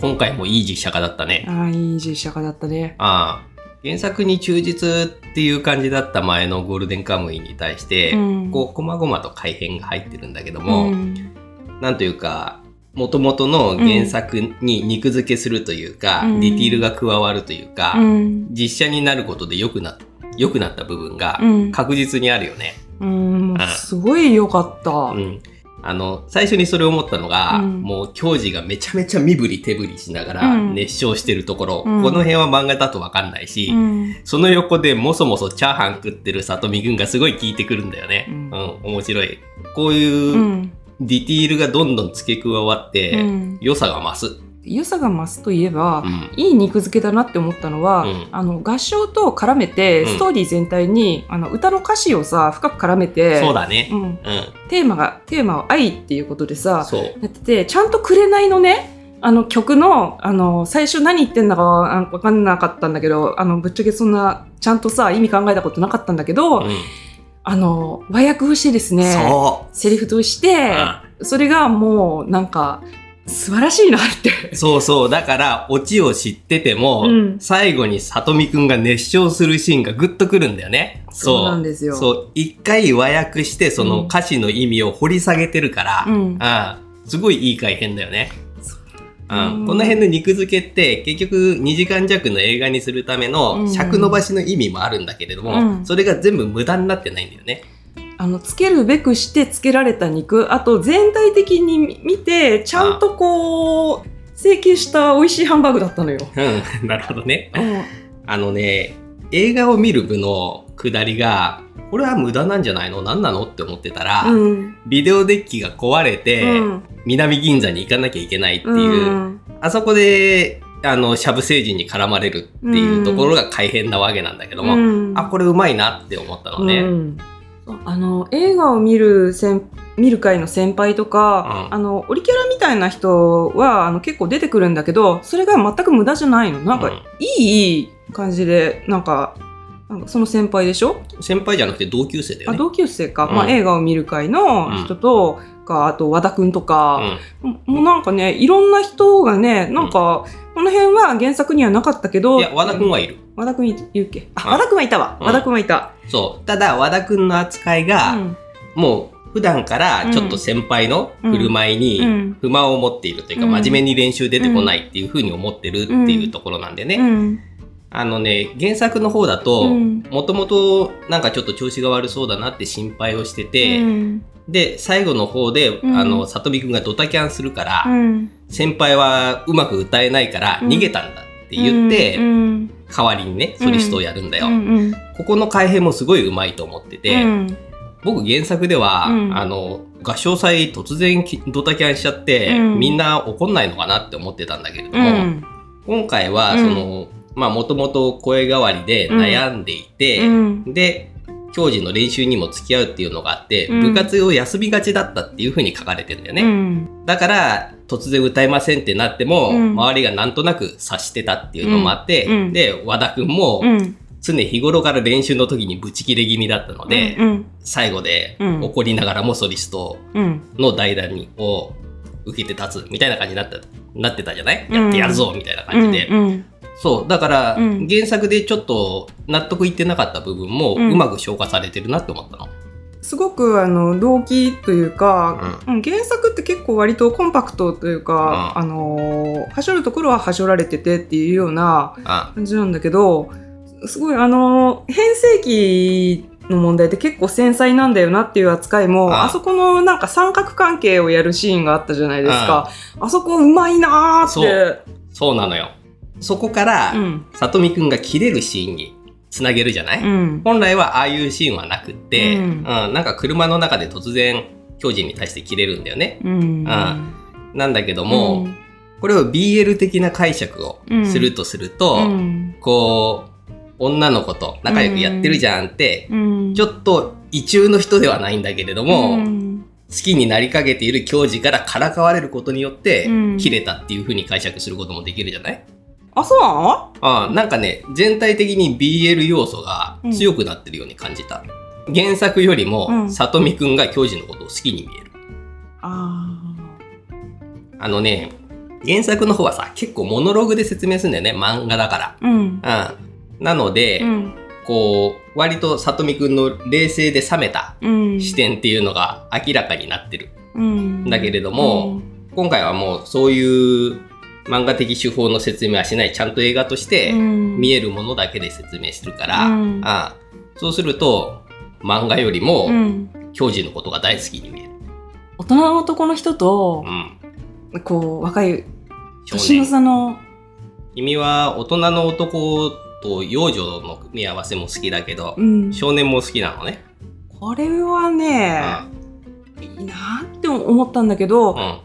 今回もいい実写化だったね。ああ、いい実写化だったね。ああ。原作に忠実っていう感じだった前のゴールデンカムイに対して、うんこう、細々と改変が入ってるんだけども、うんなんというか、元々の原作に肉付けするというか、うんディティールが加わるというか、うん。実写になることで良くな、良くなった部分がうん確実にあるよね。うんあすごい良かった。うん。あの、最初にそれを思ったのが、うん。もう、教授がめちゃめちゃ身振り手振りしながらうん。熱唱してるところ、うん。この辺は漫画だとわかんないし、うん。その横でもそもそチャーハン食ってる里見くんがすごい効いてくるんだよね。ううんん、面白い。こういううん。ディティールがどんどん付け加わって、うん。良さが増す。良さが増すといえば、うん。いい肉付けだなって思ったのは、うんあの合唱と絡めてうんストーリー全体に、あの歌の歌詞をさ深く絡めてそうだね。うん、うん。テーマがテーマは愛っていうことでさ。やっててちゃんと「紅」のねあの曲のあの最初何言ってんだかは分かんなかったんだけどあのぶっちゃけそんなちゃんとさ意味考えたことなかったんだけど、うん。あの和訳をしてですねそセリフとして、それがもうなんか素晴らしいなって。う。そうそう。だから、オチを知ってても、うん最後に里見くんが熱唱するシーンがグッとくるんだよね。そうなんですよそう。一回和訳して、そのうん歌詞の意味を掘り下げてるから、うんああすごいいい改編だよね。うんうんこの辺の肉付けって結局2時間弱の映画にするためのうん尺伸ばしの意味もあるんだけれども、うんそれが全部無駄になってないんだよね。あの、つけるべくしてつけられた肉、あと全体的に見て、ちゃんとこう、成形した美味しいハンバーグだったのよ。うん、なるほどね。うんあのね、映画を見る部の下りが、これは無駄なんじゃないの？何なの？って思ってたら、うん。ビデオデッキが壊れて、うん南銀座に行かなきゃいけないっていう、うんあそこで、あの、シャブ星人に絡まれるっていうところが改変なわけなんだけども、うんあ、これうまいなって思ったのね。うんあの映画を見る先見る会の先輩とか、うん。あのオリキャラみたいな人はあの結構出てくるんだけどそれが全く無駄じゃないの。なんか、うん。いい感じでなんかなんかその先輩でしょ、先輩じゃなくて同級生だよね。あ同級生か、うん。まあ、映画を見る会の人と、かあと和田くんとか、もうなんかねいろんな人がねなんか、この辺は原作にはなかったけうどん。いや、和田くんはいる。和田くんいるっけ？あ、うん。和田くんはいたわ、うん。和田くんはいた、そう。ただ、和田くんの扱いが、うん。もう、普段からちょっと先輩の振る舞いうん。に不満を持っているというか、うん。真面目に練習出てこないっていうふうに思ってるっていうところなんでね。うん。あのね、原作の方だと、うん。もともとなんかちょっと調子が悪そうだなって心配をしてて、うん。で、最後の方で、うん。あの、里見くんがドタキャンするから、うん。先輩はうまく歌えないからうん。逃げたんだって言って、うん代わりにね、ソリストをやるんだよ。うんここの改編もすごいうまいと思ってて、うん。僕原作では、うん。あの、合唱祭突然きドタキャンしちゃって、うん。みんな怒んないのかなって思ってたんだけれどうも、ん。今回は、うん。その、まあ、もともと声変わりで悩んでいて、うん。で、教授の練習にも付き合うっていうのがあって、うん。部活を休みがちだったっていうふうに書かれてるんだよね。うん。だから、突然歌えませんってなっても、うん。周りがなんとなく察してたっていうのもあって、うん。うん。で、和田くんもうん。常日頃から練習の時にブチ切れ気味だったので、うん。最後でうん。怒りながらもソリストうん。の代打にを受けて立つみたいな感じになったなってたじゃない、うん。やってやるぞみたいな感じで。うんそう。だから、うん。原作でちょっと納得いってなかった部分もうん。うまく消化されてるなって思ったの。すごくあの動機というか、うん。原作って結構割とコンパクトというか、うん。あのはしょるところははしょられててっていうようなあ感じなんだけどすごいあの変声期の問題って結構繊細なんだよなっていう扱いもああそこのなんか三角関係をやるシーンがあったじゃないですか。あそこうまいなーって。そう。そうなのよ。そこから、うん。さとみくんが切れるシーンにつなげるじゃない、うん。本来はああいうシーンはなくって、ううん。んなんか車の中で突然、教授に対して切れるんだよね。うん。なんだけども、これを BL 的な解釈をするとすると、うん。こう、女の子と仲良くやってるじゃんって、うん。ちょっと異中の人ではないんだけれども、うん。好きになりかけている教授からからかわれることによって、うん。切れたっていう風に解釈することもできるじゃない？あそうなの？ああなんかね、全体的に BL 要素が強くなってるように感じた。原作よりも、うんさとみくんが教授のことを好きに見える。ああのね、原作の方はさ、結構モノログで説明するんだよね、漫画だかうん。ら。うん。なので、うん。こう、割と里見くんの冷静で冷めたうん。視点っていうのが明らかになってる。うん。だけれども、今回はもうそういう漫画的手法の説明はしない、ちゃんと映画として見ええるものだけで説明するから、うんああそうすると、漫画よりも、うん。教授のことが大好きに見える。大人の男の人とう、ん。こう、若い少年の年。差の、君は大人の男と幼女の組み合わせも好きだけど、うん。少年も好きなのね。これはね、いいなって思ったんだけど、うん。うん。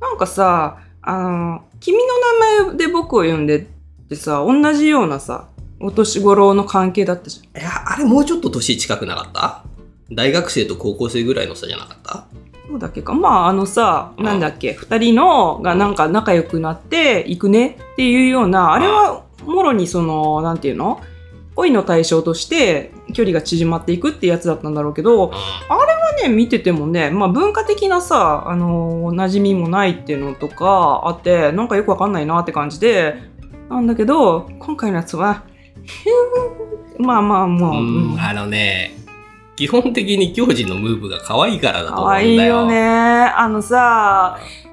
なんかさ、あの、君の名前で僕を呼んでってさ、同じようなさ、お年頃の関係だったじゃん。いや、あれもうちょっと年近くなかった？大学生と高校生ぐらいの差じゃなかった？そうだっけか。まあ、あのさ、うんなんだっけ、二人のがなんか仲良くなって行くねっていうような、あれはもろにその、なんていうの？恋の対象として距離が縮まっていくってやつだったんだろうけど、うね、見ててもね、まあ文化的なさ、あのー馴染みもないっていうのとかあって、なんかよくわかんないなって感じで、なんだけど、今回のやつは、ヒューまあまあもう、ん。うんあのね、基本的に教授のムーブが可愛いからだとか思うんだよ。わいいよね。あのさ、うん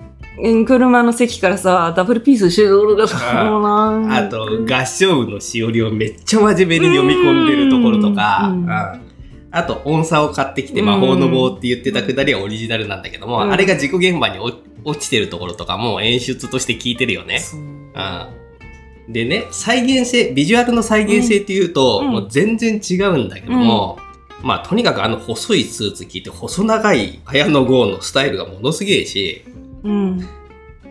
車の席からさ、ダブルピースしてる俺がさ、うんもうな。んあと、合唱部のしおりをめっちゃ真面目に読み込んでるところとか、うん。うんあと、音差を買ってきて魔法の棒って言ってたくだりはオリジナルなんだけども、うん。あれが事故現場に落落ちてるところとかも演出として聞いてるよね。でね、再現性、ビジュアルの再現性っていうと、うん。もう全然違うんだけども、まあとにかくあの細いスーツ着て細長い綾野剛のスタイルがものすげえし、うん。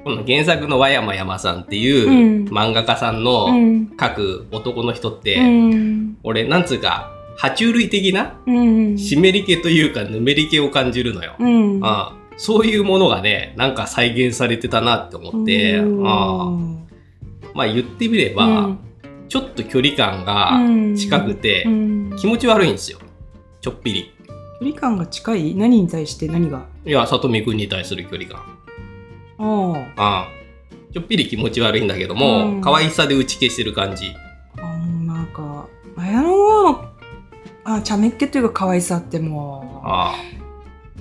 この原作の和山山さんっていううん漫画家さんうのん。描く男の人って、うん。俺なんつうか、爬虫類的なうん。湿り気というかぬめり気を感じるのよ。うん。ああそういうものがね、なんか再現されてたなって思って、うんああまあ言ってみれば、うんちょっと距離感が近くてうん気持ち悪いんですよ。ちょっぴり。距離感が近い？何に対して何が？いや、里見くんに対する距離感。ちょっぴり気持ち悪いんだけども、うん。可愛さで打ち消してる感じ。あもうなんか綾野剛のあ茶目っ気というか可愛さってもう。あ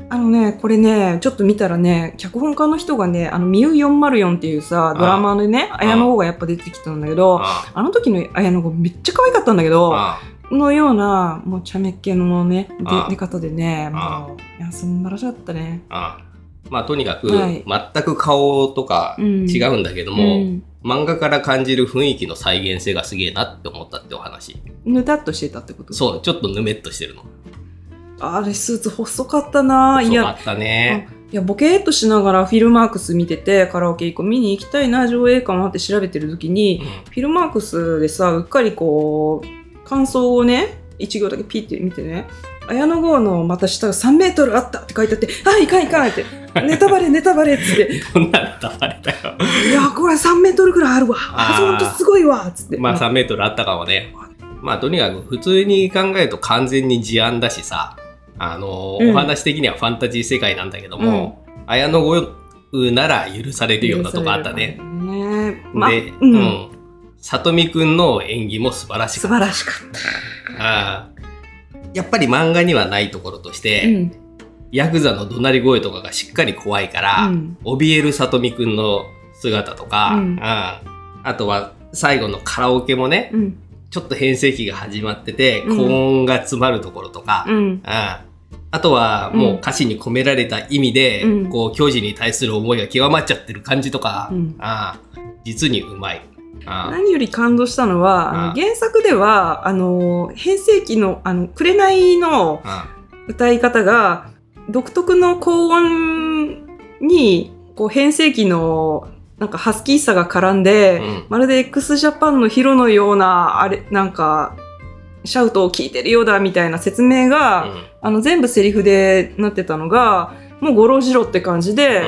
あ。のねこれねちょっと見たらね脚本家の人がね「あのミュ404」っていうさドラマでね綾野剛がやっぱ出てきたんだけあどああ。の時の綾野剛めっちゃ可愛かったんだけどあのようなもう茶目っ気のね出方でねあもういや素晴らしかったね。ああまあとにかく、はい。全く顔とかうん。違うんだけども、うん。漫画から感じる雰囲気の再現性がすげえなって思ったってお話。ぬたっとしてたってこと？そう、ちょっとぬめっとしてるの。あれスーツ細かったな。いや。そうかったね。いやボケーっとしながらフィルマークス見ててカラオケ行こう見に行きたいな上映かなって調べてる時にうん。フィルマークスでさうっかりこう感想をね1行だけピッて見てね綾野剛のまた下が3メートルあったって書いてあってあいかんいかんって。ネタバレネタバレっつって。こんなのたまれたよ。いやこれ3メートルぐらいあるわ。あー。あほんとすごいわっつって。まあ3メートルあったかもね。まあとにかく普通に考えると完全に事案だしさ、あのーうん。お話的にはファンタジー世界なんだけども、綾野剛なら許されるようなとこあったね。ねまあで、ううん。ん。里見くんの演技も素晴らしかった。素晴らしかった。あーやっぱり漫画にはないところとして、うん。ヤクザの怒鳴り声とかがしっかり怖いから、うん。怯える里見くんの姿とか、うん。ああとは最後のカラオケもね、うん。ちょっと変声期が始まってて、うん。高音が詰まるところとか、うん。ああとはもう歌詞に込められた意味で、うん。こう、教授に対する思いが極まっちゃってる感じとか、実にうまい。何より感動したのは、あのあ原作では、あの、変声期の、あの、紅のあ歌い方が、独特の高音に、こう、変声期の、なんか、ハスキーさが絡んで、うん。まるで x ジャパンのヒロのような、あれ、なんか、シャウトを聞いてるようだみたいな説明が、うん。あの、全部セリフでなってたのが、もう五郎次郎って感じで、うん。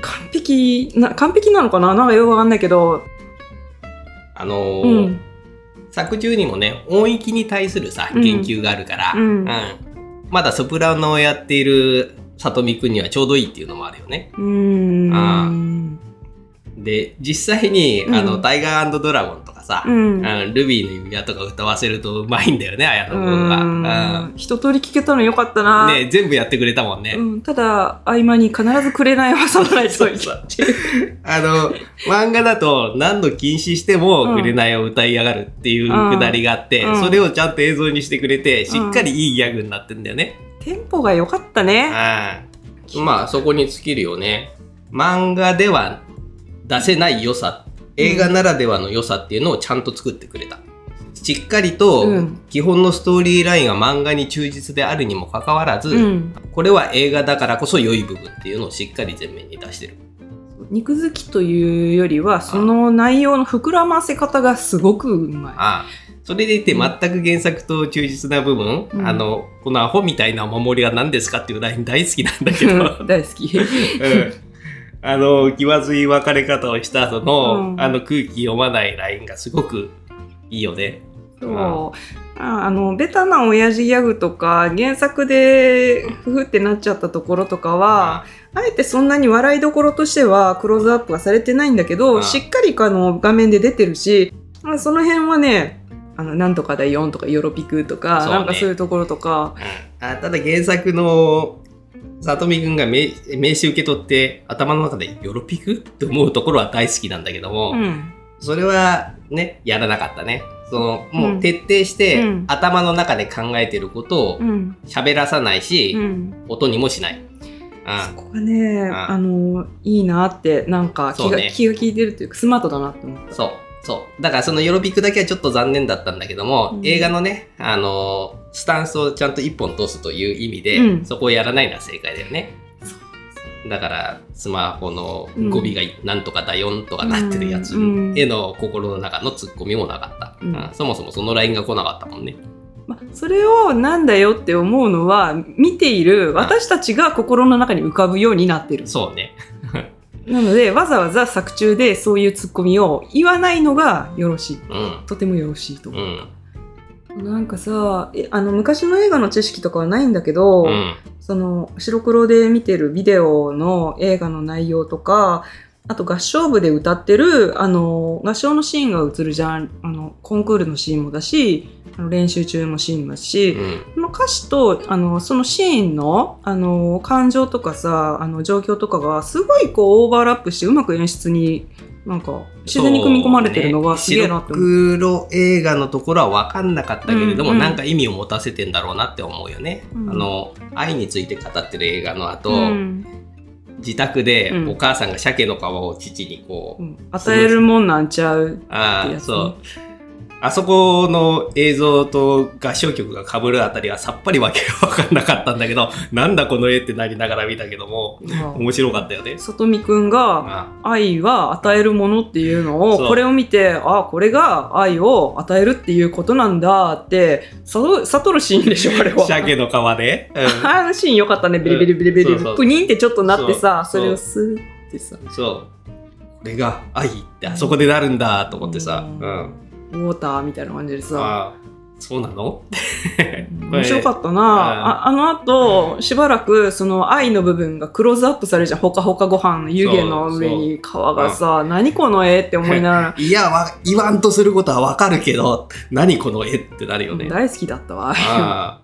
完璧な、完璧なのかな？なんかよくわかんないけど、あのーうん。作中にもね、音域に対するさ、うん言及があるから、うんまだソプラノをやっている里見くんにはちょうどいいっていうのもあるよね。うーん。あで、実際に、うんあの、タイガードラゴンとかさ、うん。ルビーの指輪とか歌わせるとうまいんだよね、綾野剛が。うん一通り聞けたのよかったうな。んね全部やってくれたもんね。うん、ただ、合間に必ずくれないを挟まないといけない。あの、漫画だと何度禁止しても、うん紅を歌いやがるっていうくだりがあって、うんそれをちゃんと映像にしてくれて、しっかりいいギャグになってんだよね。テンポが良かったね。まあ、そこに尽きるよね。漫画では出せない良さ、映画ならではの良さっていうのをちゃんと作ってくれた。しっかりとうん基本のストーリーラインが漫画に忠実であるにもかかわらず、うん。これは映画だからこそ良い部分っていうのをしっかり前面に出してる。肉好きというよりは、その内容の膨らませ方がすごくうまい。ああそれでいて全く原作と忠実な部分、うんあのこのアホみたいなお守りは何ですかっていうライン大好きなんだけど、大好き。うんあの気まずい別れ方をした後の、うん。あの空気読まないラインがすごくいいよね。そう。あ。あのベタな親父ギャグとか原作でふふってなっちゃったところとかはあ。えてそんなに笑いどころとしてはクローズアップはされてないんだけうどんしっかりあの画面で出てるしあその辺はねあのなんとかだよとかよろぴくとか、ね。なんかそういうところとか。うん。あただ原作の里見くんが名名刺受け取って頭の中で「よろぴく?」って思うところは大好きなんだけども、うんそれはねやらなかったね。そのもう徹底して、うん頭の中で考えてることをうん喋らさないし、うん音にもしない。そこがねんあのいいなってなんか気が,、ね気が利いてるというかスマートだなって思った。そう。そう。だからそのヨロピックだけはちょっと残念だったんだけども、うん映画のね、あのースタンスをちゃんと一本通すという意味で、うんそこをやらないのは正解だよね。だから、スマホの語尾がなんとかだよんとかなってるやつうんへの心の中のツッコミもなかった。うんうんそもそもそのラインが来なかったもんね。まあ、それをなんだよって思うのは見ている私たちが心の中に浮かぶようになってる。そうね。なのでわざわざ作中でそういうツッコミを言わないのがよろしい。うん。とてもよろしいと思うん。う。なんかさえあの昔の映画の知識とかはないんだけど、うん。その白黒で見てるビデオの映画の内容とかあと合唱部で歌ってるあの合唱のシーンが映るじゃんあのコンクールのシーンもだしあの練習中のシーンもだし、うん。その歌詞とあのそのシーンのあの感情とかさあの状況とかがすごいこうオーバーラップしてうまく演出になんか自然に組み込まれてるのがすげえなって思う。白黒映画のところは分かんなかったけれども、うんうんなんか意味を持たせてんだろうなって思うよね。うんあの愛について語ってる映画の後、うん自宅でうんお母さんが鮭の皮を父にこう、うん与えるもんなんちゃう。ああってやつねそうあそこの映像と合唱曲が被るあたりはさっぱりわけが分かんなかったんだけど なんだこの絵ってなりながら見たけども面白かったよね。里見くんがあ愛は与えるものっていうのをこれを見てあこれが愛を与えるっていうことなんだってさ悟るシーンでしょあれは。鮭の皮で、うん。あのシーンよかったね。ビリビリビリビリ、プニンってちょっとなってさそれをスーってさ。そう。これが愛ってあそこでなるんだと思ってさ。ううんん。ウォーターみたいな感じでさ。ああ、そうなの？面白かったな、う んああの後しばらくその愛の部分がクローズアップされるじゃん。ほかほかご飯の湯気の上に皮がさ何この絵って思いながら。いや、わ言わんとすることはわかるけど、何この絵ってなるよね。大好きだったわ。あ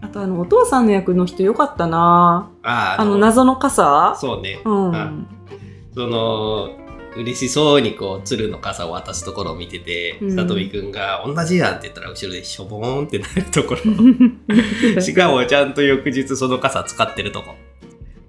あとあのお父さんの役の人よかったな。あ、の謎の傘。そうね。うん、うん。その、嬉しそうにこう、鶴の傘を渡すところを見てて、うんさとみくんが、同じやんって言ったら後ろでしょぼーんってなるところ。しかもちゃんと翌日その傘使ってるとこ。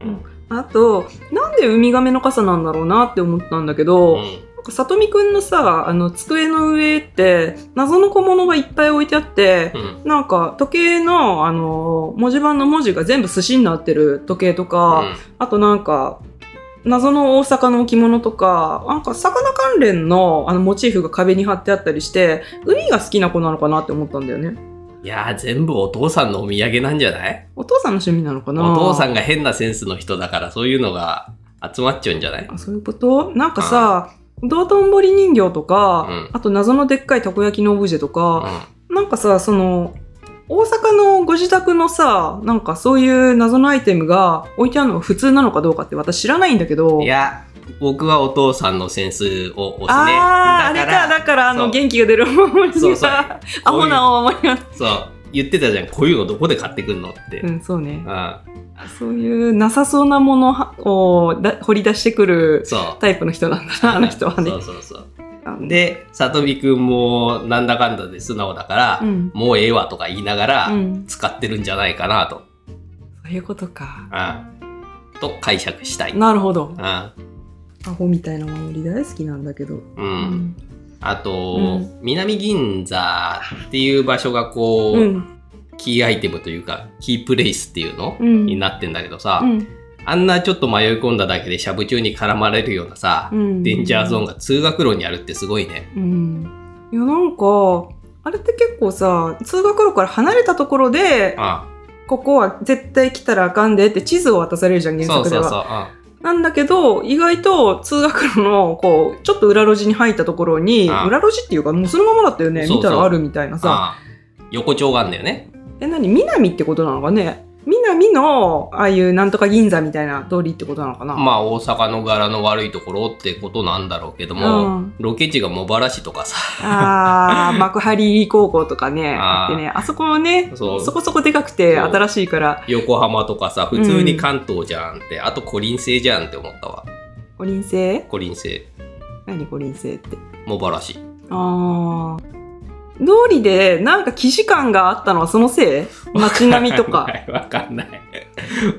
うん。あとなんでウミガメの傘なんだろうなって思ったんだけど、うんなんかさとみくんのさあの机の上って謎の小物がいっぱい置いてあって、うん。なんか時計のあの文字盤の文字が全部寿司になってる時計とか、あとなんか謎の大阪の置物とかなんか魚関連のあのモチーフが壁に貼ってあったりして海が好きな子なのかなって思ったんだよね。いやー、全部お父さんのお土産なんじゃない？お父さんの趣味なのかな？お父さんが変なセンスの人だから、そういうのが集まっちゃうんじゃない？あそういうこと？なんかさ道頓堀人形とか、うん。あと謎のでっかいたこ焼きのオブジェとうか、ん。なんかさその大阪のご自宅のさなんかそういう謎のアイテムが置いてあるのが普通なのかどうかって私知らないんだけどいや、僕はお父さんのセンスを押すね。ああ、あれか、だから、あの、元気が出るお守りそうそうが、アホなお守りが。そう、言ってたじゃん。こういうのどこで買ってくんのって。うん、そうね。あそういうなさそうなものをだ掘り出してくる。タイプの人なんだな、あの人はねそ。うそうそう。で、さとみくんもなんだかんだで素直だから、うん。もうええわとか言いながら、うん。使ってるんじゃないかなと。そういうことか。あと解釈したい。なるほど。あアホみたいな守り大好きなんだけど。う。うんあと、うん南銀座っていう場所がこう、うん。キーアイテムというか、キープレイスっていうの、うんになってんだけどさ、うん。あんなちょっと迷い込んだだけでシャブ中に絡まれるようなさ、うんデンジャーゾーンが通学路にあるってすごいね。うん。いや、なんか、あれって結構さ、通学路から離れたところで、あここは絶対来たらあかんでって地図を渡されるじゃん、原作では。そうそうそう。あなんだけど、意外と通学路の、こう、ちょっと裏路地に入ったところに、ああ裏路地っていうか、もうそのままだったよね。そうそう見たらあるみたいなさ。あ横丁があんだよね。え、何？南ってことなのかね？南の、ああいうなんとか銀座みたいな通りってことなのかな、まあ大阪の柄の悪いところってことなんだろうけども、うん。ロケ地が茂原市とかさ、あー、幕張高校とかね、あああってね、あそこもね、そこそこでかくて新しいから、横浜とかさ、普通に関東じゃんって、あとコリン星じゃんって思ったわ。五輪星コリン星、何五輪星って？茂原市。あー。通りでなんか既視感があったのはそのせい？街並みとか。わかんない。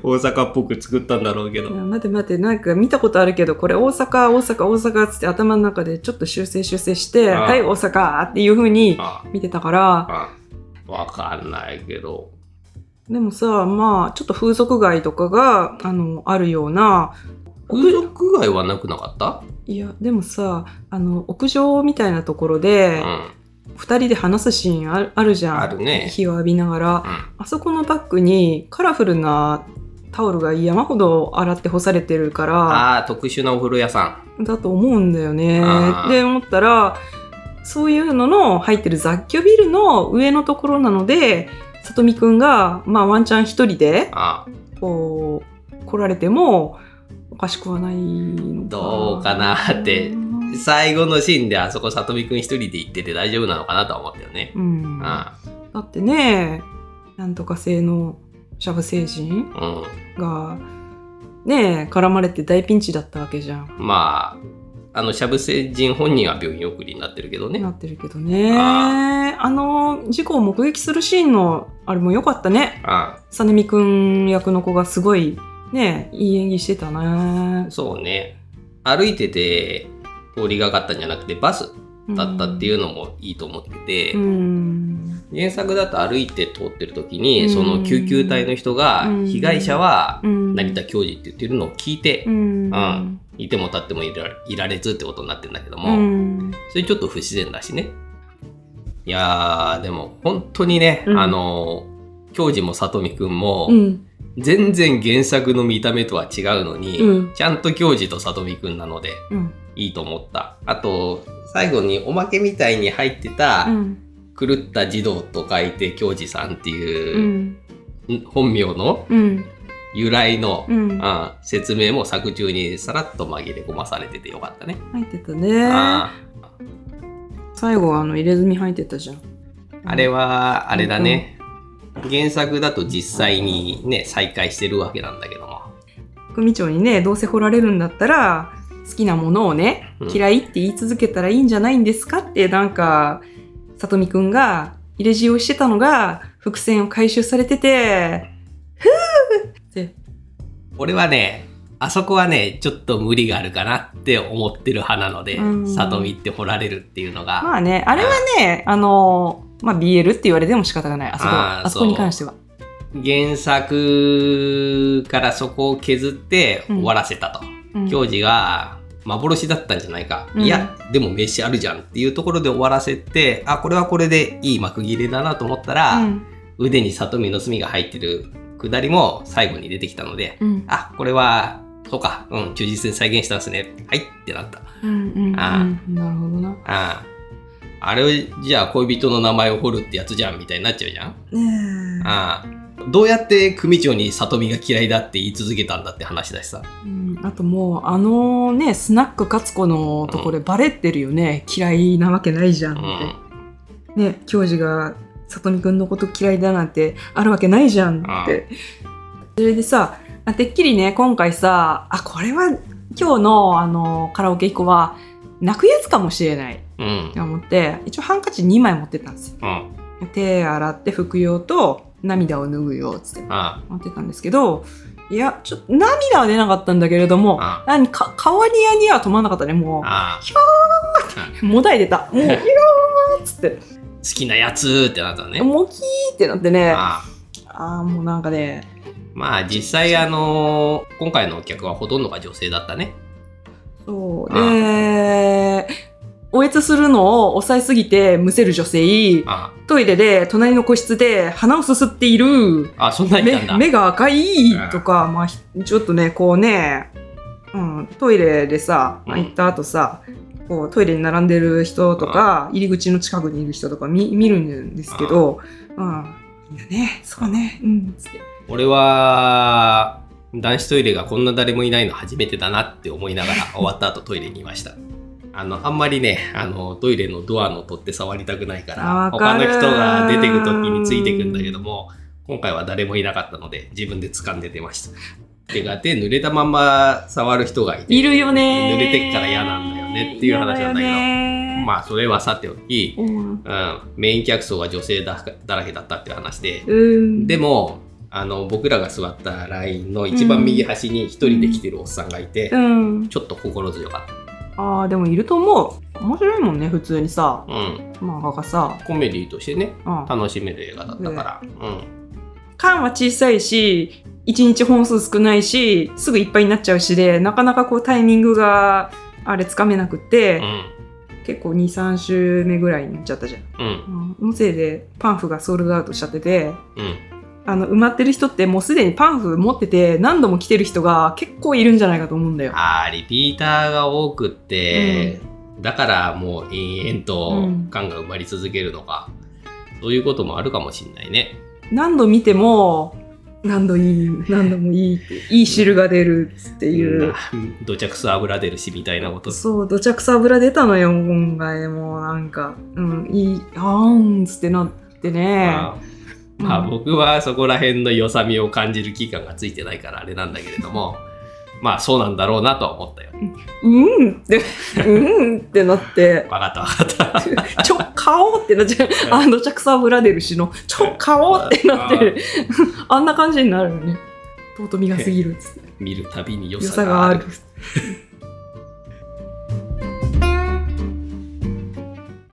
大阪っぽく作ったんだろうけど。待って待って、なんか見たことあるけど、これ大阪、大阪、大阪っつって頭の中でちょっと修正修正して、はい、大阪っていう風にあ見てたから、あわかんないけど。でもさ、まあ、ちょっと風俗街とかが、あの、あるような、風俗街はなくなかった？いや、でもさ、あの、屋上みたいなところうで、ん。二人で話すシーンあるあるじゃん。あるね火を浴びながら。うん。あそこのバッグにカラフルなタオルが山ほど洗って干されてるから、ああ、特殊なお風呂屋さん。だと思うんだよねあ。ーで、思ったら、そういうのの入ってる雑居ビルの上のところなので、さとみくんが、まあワンチャン一人で、あこう、来られても、おかしくはないのかどうかなってあ最後のシーンであそこさとみくん一人で行ってて大丈夫なのかなとは思ったよね。うん。あだってね、なんとか性のシャブ星人が、ね絡まれて大ピンチだったわけじゃん。ん。まあ、あの、しゃぶ星人本人は病院送りになってるけどね。なってるけどね。ああの、事故を目撃するシーンの、あれも良かったね。あさねみくん役の子がすごい、ね、いい演技してたねあ。そうね。歩いてて通りがかったんじゃなくてバスだったっていうのもいいと思ってて、うん。原作だと歩いて通ってる時に、うんその救急隊の人が、うん被害者はうん。成田教授って言ってるのを聞いてう、ん。うんいても立ってもいられずってことになってるんだけども、うん。それちょっと不自然だしね。いやー、でも本当にね、うんあの、教授もさとみくんも、うん。全然原作の見た目とは違うのに、うんちゃんと教授とさとみくんなのでうん。いいと思った。あと、最後におまけみたいに入ってた、うん。狂った児童と書いて教授さんってういう、ん。本名のうん。由来の、うん。あ説明も作中にさらっと紛れ込まされててよかったね。入ってたね。あ最後、あの、入れ墨入ってたじゃん。あれは、あれだね。原作だと実際にね、再開してるわけなんだけども。組長にね、どうせ掘られるんだったら、好きなものをね、うん。嫌いって言い続けたらいいんじゃないんですか？って、なんか、さとみくんが入れ知恵をしてたのが、伏線を回収されてて、ふーって、俺はね、あそこはね、ちょっと無理があるかなって思ってる派なのでう、ん。里見って掘られるっていうのが、まあね、あれはね、あ。の、まあ BL って言われても仕方がない、あそこあそこに関しては。原作からそこを削って終わらせたと。うん教授が幻だったんじゃないか。うんいや、でも飯あるじゃんっていうところで終わらせて、あ、これはこれでいい幕切れだなと思ったら、うん腕に里見の墨が入ってるくだりも最後に出てきたので、うんあ、これは、そうか、うん、忠実に再現したんですね。はいってなった。うんうんうんあなるほどな。ああ。あれを、じゃあ恋人の名前を彫るってやつじゃんみたいになっちゃうじゃん。あ。どうやって組長に里美が嫌いだって言い続けたんだって話だしさ。うん、あともう、あのね、スナック勝子のところでバレてるよね。嫌いなわけないじゃんっうて。ん。ね、教授が、里美くんのこと嫌いだなんてあるわけないじゃんって。それでさ、あてっきりね、今回さ、あ、これは今日のあのカラオケ以降は泣くやつかもしれないうんと。思って、一応ハンカチ2枚持ってったんですよ。うん。手洗って拭く用と涙を拭う用っつってあ持ってたんですけど、いや、ちょっと涙は出なかったんだけれども、あ。何か、顔にやには止まんなかったね、もああ。う。もだい出た。もう、ひょーっつって、好きなやつってなったね。もうキーってなってね、ああもうなんかね、まあ実際あの今回のお客はほとんどが女性だったね。そう。で、おえつするのを抑えすぎてむせる女性、あ。トイレで隣の個室で鼻をすすっている、あ。あ、そんなんいたんだ。目目が赤い。とか、まあ、ひちょっとね、こうね、うん、トイレでさ、うん。行った後さ、こうトイレに並んでる人とか、入り口の近くにいる人とか見見るんですけど、うん、みん。なね、そうね、うん、つって。俺は男子トイレがこんな誰もいないの初めてだなって思いながら終わった後トイレにいました。あの、あんまりね、あの、トイレのドアの取って触りたくないかあら、他の人が出てく時についてくんだけども、今回は誰もいなかったので、自分で掴んで出ました。手が手濡れたまんま触る人がいて、いるよね濡れてっから嫌なんだよねっていう話なんだけど、どまあ、それはさておき、うん、うん、メイン客層が女性だだらけだったっていう話で、うん、でもあの僕らが座ったラインの一番右端に一人で来てるおっさんがいて、うん、ちょっと心強かっああでもいると思う。面白いもんね普通にさ。た、うん、漫画がさ、コメディとしてね。うん、楽しめる映画だったから、うん缶は小さいし1日本数少ないしすぐいっぱいになっちゃうしでなかなかこうタイミングがあれつかめなくって、結構23週目ぐらいになっちゃったじゃん、うん。うん、のせいでパンフがソールドアウトしちゃっててうんあの埋まってる人ってもうすでにパンフ持ってて何度も来てる人が結構いるんじゃないかと思うんだよ。あーリピーターが多くって、だからもう延々と缶が埋まり続けるのか、そういうこともあるかもしんないね。何度見ても何度いい何度もいいっていい汁が出るっていう、うん。土着す油出るしみたいなこと。そう土着さ油出たのよ今回も。うなんかうんいいあーんつってなってね。まあまあうん。僕はそこら辺の良さみを感じる期間がついてないからあれなんだけれどもまあそうなんだろうなとは思ったよ。うん。ってうんってなって。分かった分かった。ちょ顔ってなっちゃう。あの土着さ油出るしの。ちょ顔ってなって。る あんな感じになるよね。尊みが過ぎるっつって。見るたびに良さがある。